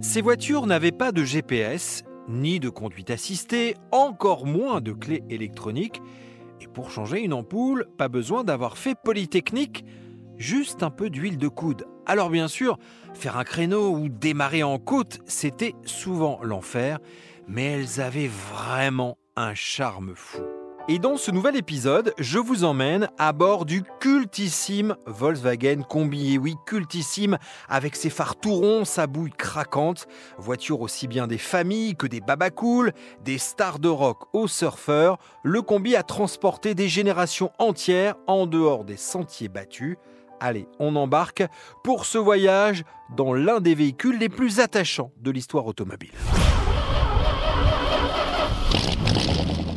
Ces voitures n'avaient pas de GPS, ni de conduite assistée, encore moins de clés électroniques. Et pour changer une ampoule, pas besoin d'avoir fait Polytechnique, juste un peu d'huile de coude. Alors bien sûr, faire un créneau ou démarrer en côte, c'était souvent l'enfer, mais elles avaient vraiment un charme fou. Et dans ce nouvel épisode, je vous emmène à bord du cultissime Volkswagen Combi. Et oui, cultissime, avec ses phares tout ronds, sa bouille craquante. Voiture aussi bien des familles que des babacools, des stars de rock aux surfeurs. Le Combi a transporté des générations entières en dehors des sentiers battus. Allez, on embarque pour ce voyage dans l'un des véhicules les plus attachants de l'histoire automobile.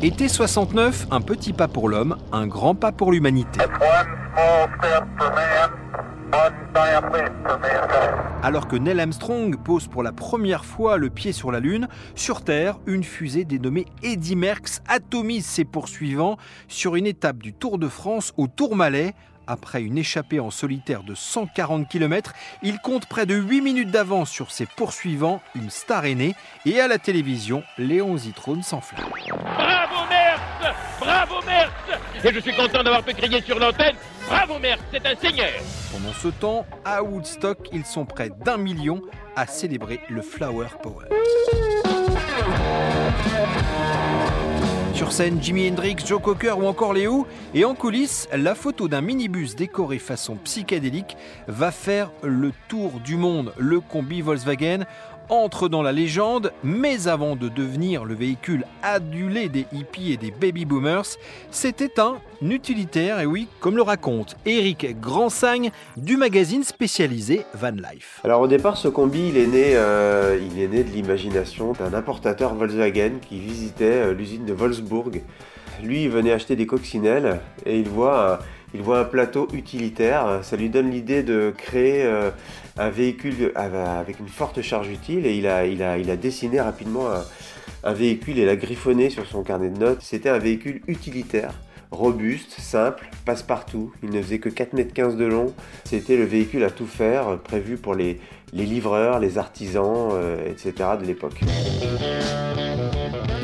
Été 69, un petit pas pour l'homme, un grand pas pour l'humanité. Alors que Neil Armstrong pose pour la première fois le pied sur la Lune, sur Terre, une fusée dénommée Eddy Merckx atomise ses poursuivants sur une étape du Tour de France au Tourmalet, après une échappée en solitaire de 140 km, il compte près de 8 minutes d'avance sur ses poursuivants, une star aînée, et à la télévision, Léon Zitrone s'enflamme. Bravo Merckx Bravo Merckx Et je suis content d'avoir pu crier sur l'antenne Bravo Merckx, c'est un seigneur Pendant ce temps, à Woodstock, ils sont près d'un million à célébrer le Flower Power. Sur scène, Jimi Hendrix, Joe Cocker ou encore Léo. Et en coulisses, la photo d'un minibus décoré façon psychédélique va faire le tour du monde. Le combi Volkswagen entre dans la légende, mais avant de devenir le véhicule adulé des hippies et des baby boomers, c'était un utilitaire, et oui, comme le raconte Eric Grandsagne du magazine spécialisé Van Life. Alors au départ, ce combi, il est né, euh, il est né de l'imagination d'un importateur Volkswagen qui visitait euh, l'usine de Wolfsburg. Lui, il venait acheter des coccinelles et il voit il voit un plateau utilitaire, ça lui donne l'idée de créer euh, un véhicule avec une forte charge utile et il a, dessiné rapidement un, véhicule et l'a griffonné sur son carnet de notes. C'était un véhicule utilitaire robuste, simple, passe-partout. Il ne faisait que 4,15 m de long. C'était le véhicule à tout faire, prévu pour les, les livreurs, les artisans, euh, etc. de l'époque.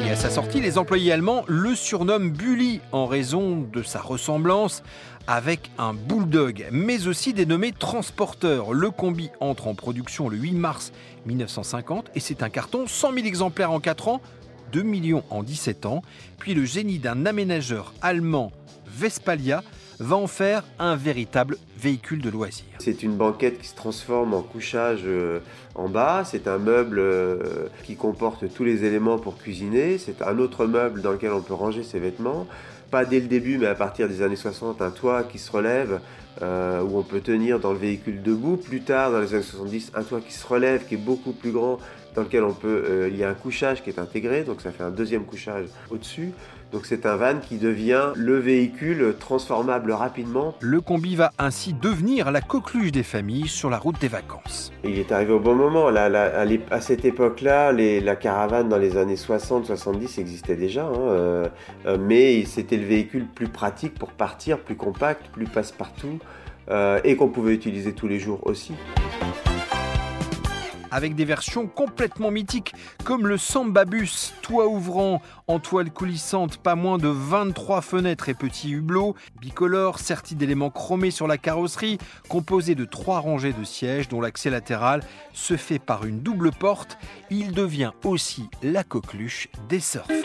Et à sa sortie, les employés allemands le surnomment Bully en raison de sa ressemblance avec un bulldog, mais aussi dénommé transporteur. Le combi entre en production le 8 mars 1950 et c'est un carton 100 000 exemplaires en 4 ans, 2 millions en 17 ans. Puis le génie d'un aménageur allemand, Vespalia, va en faire un véritable véhicule de loisir. C'est une banquette qui se transforme en couchage euh, en bas, c'est un meuble euh, qui comporte tous les éléments pour cuisiner, c'est un autre meuble dans lequel on peut ranger ses vêtements, pas dès le début mais à partir des années 60, un toit qui se relève euh, où on peut tenir dans le véhicule debout, plus tard dans les années 70, un toit qui se relève, qui est beaucoup plus grand, dans lequel on peut, il y a un couchage qui est intégré, donc ça fait un deuxième couchage au-dessus. Donc c'est un van qui devient le véhicule transformable rapidement. Le combi va ainsi devenir la coqueluche des familles sur la route des vacances. Il est arrivé au bon moment. à, cette époque-là, la caravane dans les années 60-70 existait déjà, hein, euh, euh, mais c'était le véhicule plus pratique pour partir, plus compact, plus passe-partout, euh, et qu'on pouvait utiliser tous les jours aussi avec des versions complètement mythiques, comme le Sambabus, toit ouvrant en toile coulissante, pas moins de 23 fenêtres et petits hublots, bicolore, serti d'éléments chromés sur la carrosserie, composé de trois rangées de sièges dont l'accès latéral se fait par une double porte, il devient aussi la coqueluche des surfeurs.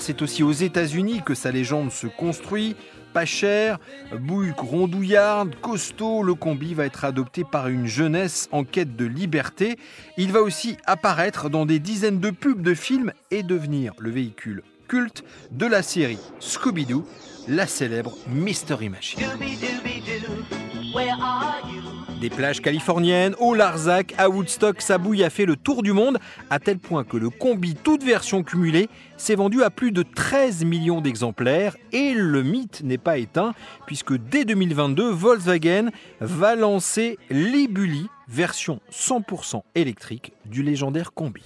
C'est aussi aux États-Unis que sa légende se construit, pas cher, bouille rondouillarde, costaud, le combi va être adopté par une jeunesse en quête de liberté. Il va aussi apparaître dans des dizaines de pubs de films et devenir le véhicule culte de la série Scooby-Doo, la célèbre Mystery Machine. Des plages californiennes, au Larzac, à Woodstock, sa bouille a fait le tour du monde, à tel point que le combi, toute version cumulée, s'est vendu à plus de 13 millions d'exemplaires. Et le mythe n'est pas éteint, puisque dès 2022, Volkswagen va lancer l'Ibuli, version 100% électrique du légendaire combi.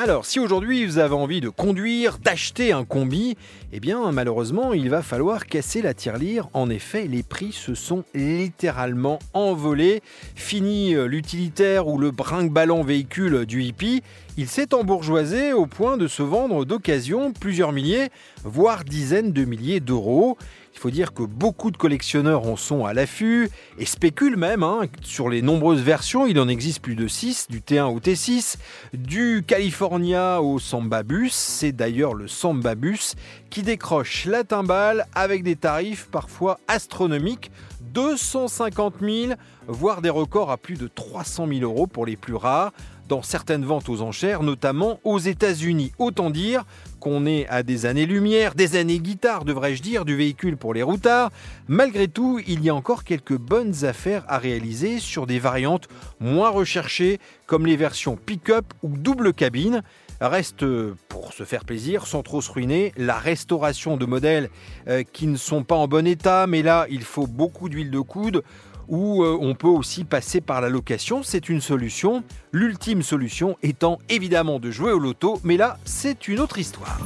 Alors, si aujourd'hui vous avez envie de conduire, d'acheter un combi, eh bien malheureusement il va falloir casser la tirelire. En effet, les prix se sont littéralement envolés. Fini euh, l'utilitaire ou le brinque-ballant véhicule du hippie, il s'est embourgeoisé au point de se vendre d'occasion plusieurs milliers, voire dizaines de milliers d'euros. Il faut dire que beaucoup de collectionneurs en sont à l'affût et spéculent même hein, sur les nombreuses versions. Il en existe plus de 6, du T1 au T6, du California au Samba Bus. C'est d'ailleurs le Samba Bus qui décroche la timbale avec des tarifs parfois astronomiques 250 000, voire des records à plus de 300 000 euros pour les plus rares dans certaines ventes aux enchères, notamment aux États-Unis. Autant dire qu'on est à des années-lumière, des années guitare, devrais-je dire, du véhicule pour les routards. Malgré tout, il y a encore quelques bonnes affaires à réaliser sur des variantes moins recherchées, comme les versions pick-up ou double cabine. Reste, pour se faire plaisir, sans trop se ruiner, la restauration de modèles euh, qui ne sont pas en bon état, mais là, il faut beaucoup d'huile de coude ou euh, on peut aussi passer par la location, c'est une solution. L'ultime solution étant évidemment de jouer au loto, mais là c'est une autre histoire.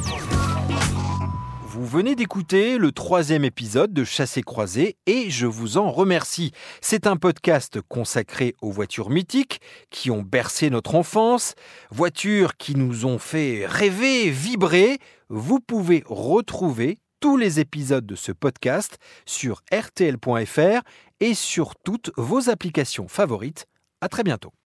Vous venez d'écouter le troisième épisode de Chassé Croisé et je vous en remercie. C'est un podcast consacré aux voitures mythiques qui ont bercé notre enfance, voitures qui nous ont fait rêver, vibrer. Vous pouvez retrouver tous les épisodes de ce podcast sur rtl.fr et sur toutes vos applications favorites. À très bientôt.